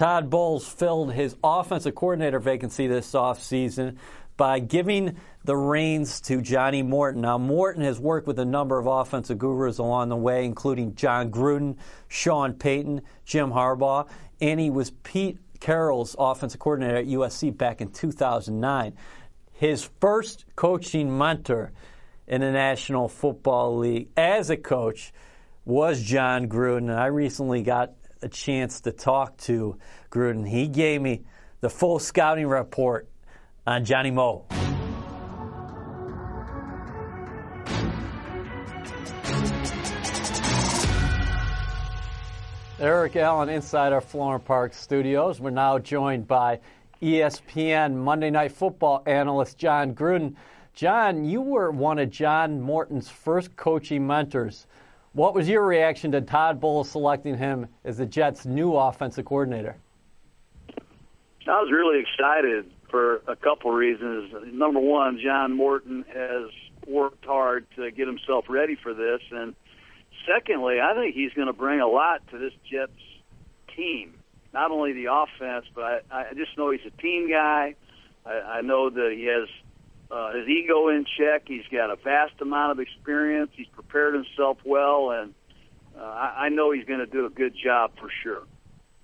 Todd Bowles filled his offensive coordinator vacancy this offseason by giving the reins to Johnny Morton. Now, Morton has worked with a number of offensive gurus along the way, including Jon Gruden, Sean Payton, Jim Harbaugh, and he was Pete Carroll's offensive coordinator at USC back in 2009. His first coaching mentor in the National Football League as a coach was Jon Gruden. And I recently got a chance to talk to Gruden. He gave me the full scouting report on Johnny Mo. Eric Allen inside our Florham Park studios. We're now joined by ESPN Monday Night Football analyst Jon Gruden. Jon, you were one of John Morton's first coaching mentors. What was your reaction to Todd Bowles selecting him as the Jets' new offensive coordinator? I was really excited for a couple reasons. Number one, John Morton has worked hard to get himself ready for this, and secondly, I think he's going to bring a lot to this Jets team. Not only the offense, but I, I just know he's a team guy. I, I know that he has uh, his ego in check. He's got a vast amount of experience. He's prepared himself well, and uh, I, I know he's going to do a good job for sure.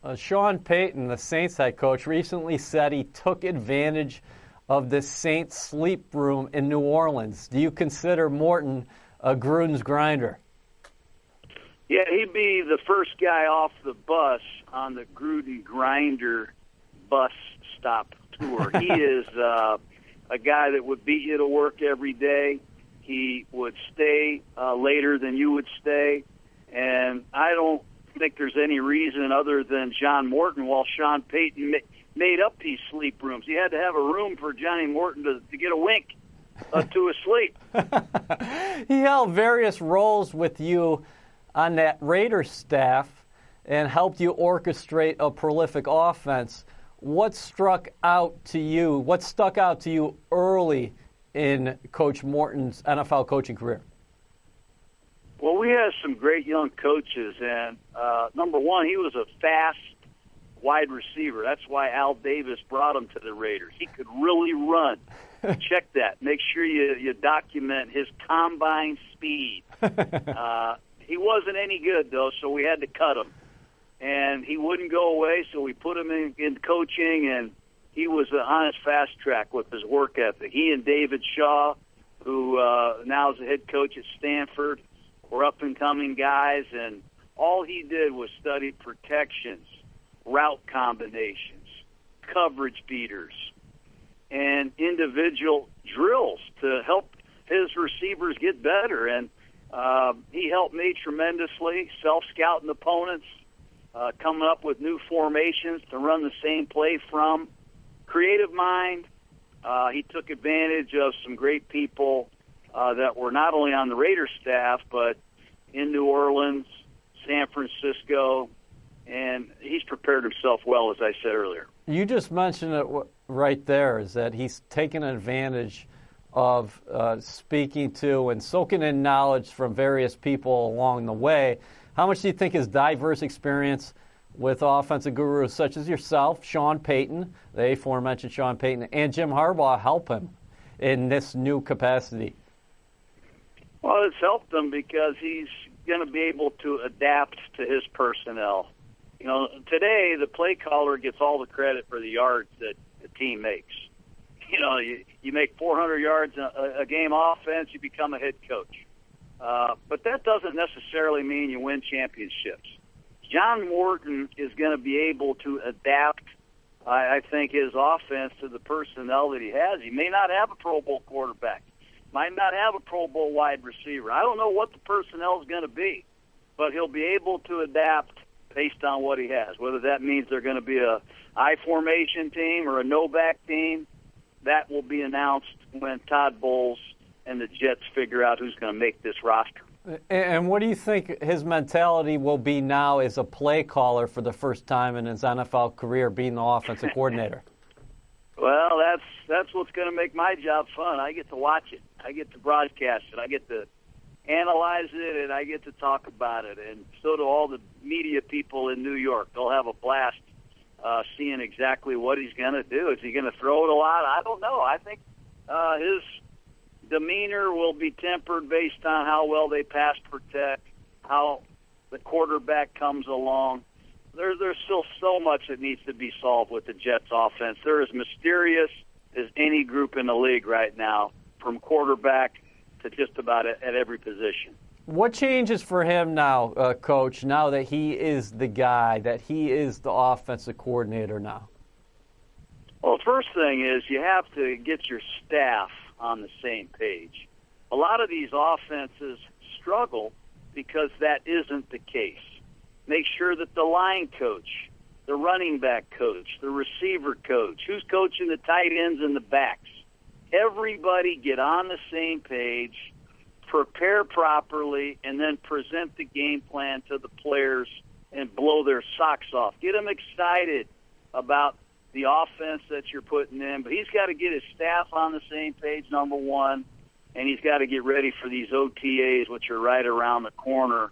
Uh, Sean Payton, the Saints head coach, recently said he took advantage of the Saints sleep room in New Orleans. Do you consider Morton a Gruden's grinder? Yeah, he'd be the first guy off the bus on the Gruden Grinder bus stop tour. he is uh, a guy that would beat you to work every day. He would stay uh, later than you would stay, and I don't think there's any reason other than John Morton. While Sean Payton ma- made up these sleep rooms, he had to have a room for Johnny Morton to, to get a wink uh, to his sleep. he held various roles with you on that Raiders staff and helped you orchestrate a prolific offense. What struck out to you? What stuck out to you early in Coach Morton's NFL coaching career? Well, we had some great young coaches, and uh, number one, he was a fast wide receiver. That's why Al Davis brought him to the Raiders. He could really run. Check that. Make sure you, you document his combine speed. Uh, he wasn't any good though, so we had to cut him. And he wouldn't go away, so we put him in, in coaching, and he was on his fast track with his work ethic. He and David Shaw, who uh, now is the head coach at Stanford, were up and coming guys, and all he did was study protections, route combinations, coverage beaters, and individual drills to help his receivers get better. And uh, he helped me tremendously, self scouting opponents, uh, coming up with new formations to run the same play from. Creative mind. Uh, he took advantage of some great people uh, that were not only on the Raiders staff, but in New Orleans, San Francisco, and he's prepared himself well, as I said earlier. You just mentioned it right there, is that he's taken advantage of uh, speaking to and soaking in knowledge from various people along the way. How much do you think his diverse experience with offensive gurus such as yourself, Sean Payton, the aforementioned Sean Payton, and Jim Harbaugh help him in this new capacity? Well, it's helped him because he's going to be able to adapt to his personnel. You know, today the play caller gets all the credit for the yards that the team makes. You know, you, you make 400 yards a, a game offense, you become a head coach. Uh, but that doesn't necessarily mean you win championships. John Morton is going to be able to adapt, I, I think, his offense to the personnel that he has. He may not have a Pro Bowl quarterback, might not have a Pro Bowl wide receiver. I don't know what the personnel is going to be, but he'll be able to adapt based on what he has. Whether that means they're going to be a I formation team or a no back team, that will be announced when Todd Bowles and the Jets figure out who's going to make this roster. And what do you think his mentality will be now as a play caller for the first time in his NFL career, being the offensive coordinator? Well, that's that's what's going to make my job fun. I get to watch it. I get to broadcast it. I get to analyze it, and I get to talk about it. And so do all the media people in New York. They'll have a blast uh, seeing exactly what he's going to do. Is he going to throw it a lot? I don't know. I think uh, his demeanor will be tempered based on how well they pass protect, how the quarterback comes along. There, there's still so much that needs to be solved with the Jets offense. They're as mysterious as any group in the league right now, from quarterback to just about at, every position. What changes for him now, uh, Coach, now that he is the guy, that he is the offensive coordinator now? Well, the first thing is you have to get your staff on the same page. A lot of these offenses struggle because that isn't the case. Make sure that the line coach, the running back coach, the receiver coach, who's coaching the tight ends and the backs, everybody get on the same page prepare properly, and then present the game plan to the players and blow their socks off. Get them excited about the offense that you're putting in. But he's got to get his staff on the same page, number one, and he's got to get ready for these OTAs, which are right around the corner.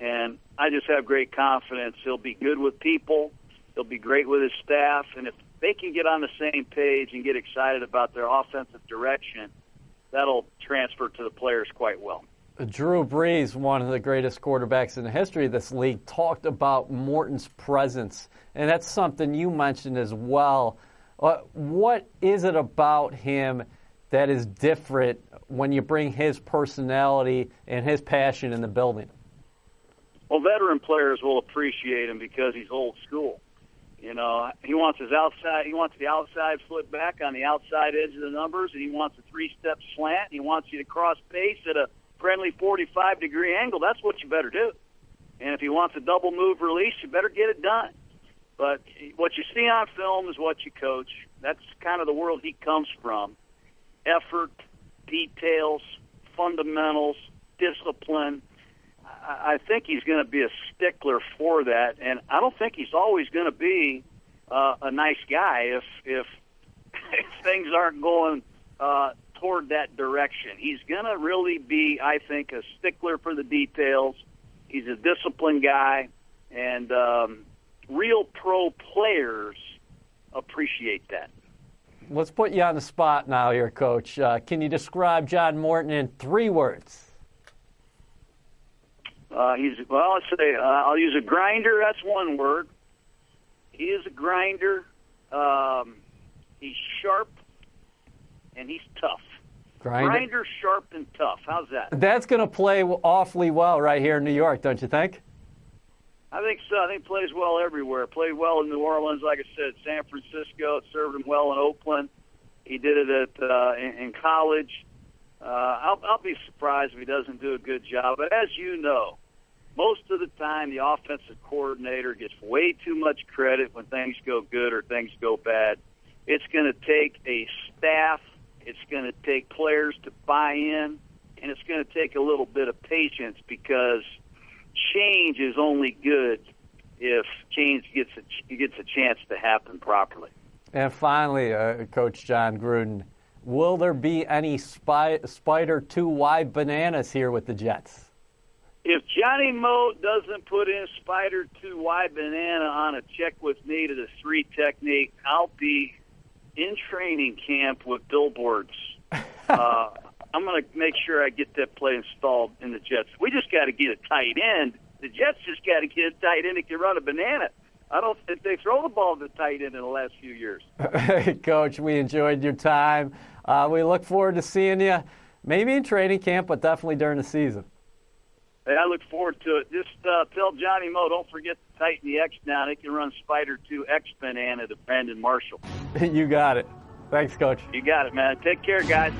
And I just have great confidence he'll be good with people. He'll be great with his staff, and if they can get on the same page and get excited about their offensive direction – that'll transfer to the players quite well. Drew Brees, one of the greatest quarterbacks in the history of this league, talked about Morton's presence, and that's something you mentioned as well. Uh, what is it about him that is different when you bring his personality and his passion in the building? Well, veteran players will appreciate him because he's old school. You know, he wants his outside. He wants the outside foot back on the outside edge of the numbers, and he wants a three-step slant. He wants you to cross pace at a friendly 45 degree angle. That's what you better do. And if he wants a double move release, you better get it done. But what you see on film is what you coach. That's kind of the world he comes from. Effort, details, fundamentals, discipline I think he's going to be a stickler for that, and I don't think he's always going to be uh, a nice guy if if, if things aren't going uh, toward that direction. He's going to really be, I think, a stickler for the details. He's a disciplined guy, and um, real pro players appreciate that. Let's put you on the spot now, here, Coach. Uh, can you describe John Morton in three words? Uh, he's well. Let's say uh, I'll use a grinder. That's one word. He is a grinder. Um, he's sharp, and he's tough. Grinder. grinder, sharp, and tough. How's that? That's going to play awfully well right here in New York, don't you think? I think so. I think plays well everywhere. Played well in New Orleans, like I said, San Francisco. Served him well in Oakland. He did it at uh, in, in college. Uh, I'll, I'll be surprised if he doesn't do a good job. But as you know, most of the time the offensive coordinator gets way too much credit when things go good or things go bad. It's going to take a staff, it's going to take players to buy in, and it's going to take a little bit of patience because change is only good if change gets a, gets a chance to happen properly. And finally, uh, Coach Jon Gruden, will there be any spy, spider two wide bananas here with the Jets? if Johnny Moe doesn't put in Spider 2 wide banana on a check with me to the three technique, I'll be in training camp with billboards. uh, I'm going to make sure I get that play installed in the Jets. We just got to get a tight end. The Jets just got to get a tight end that can run a banana. I don't think they throw the ball to the tight end in the last few years. Hey, Coach, we enjoyed your time. Uh, we look forward to seeing you, maybe in training camp, but definitely during the season. Hey, I look forward to it. Just uh, tell Johnny Moe, don't forget to tighten the X down. It can run Spider 2 X banana to Brandon Marshall. you got it. Thanks, Coach. You got it, man. Take care, guys.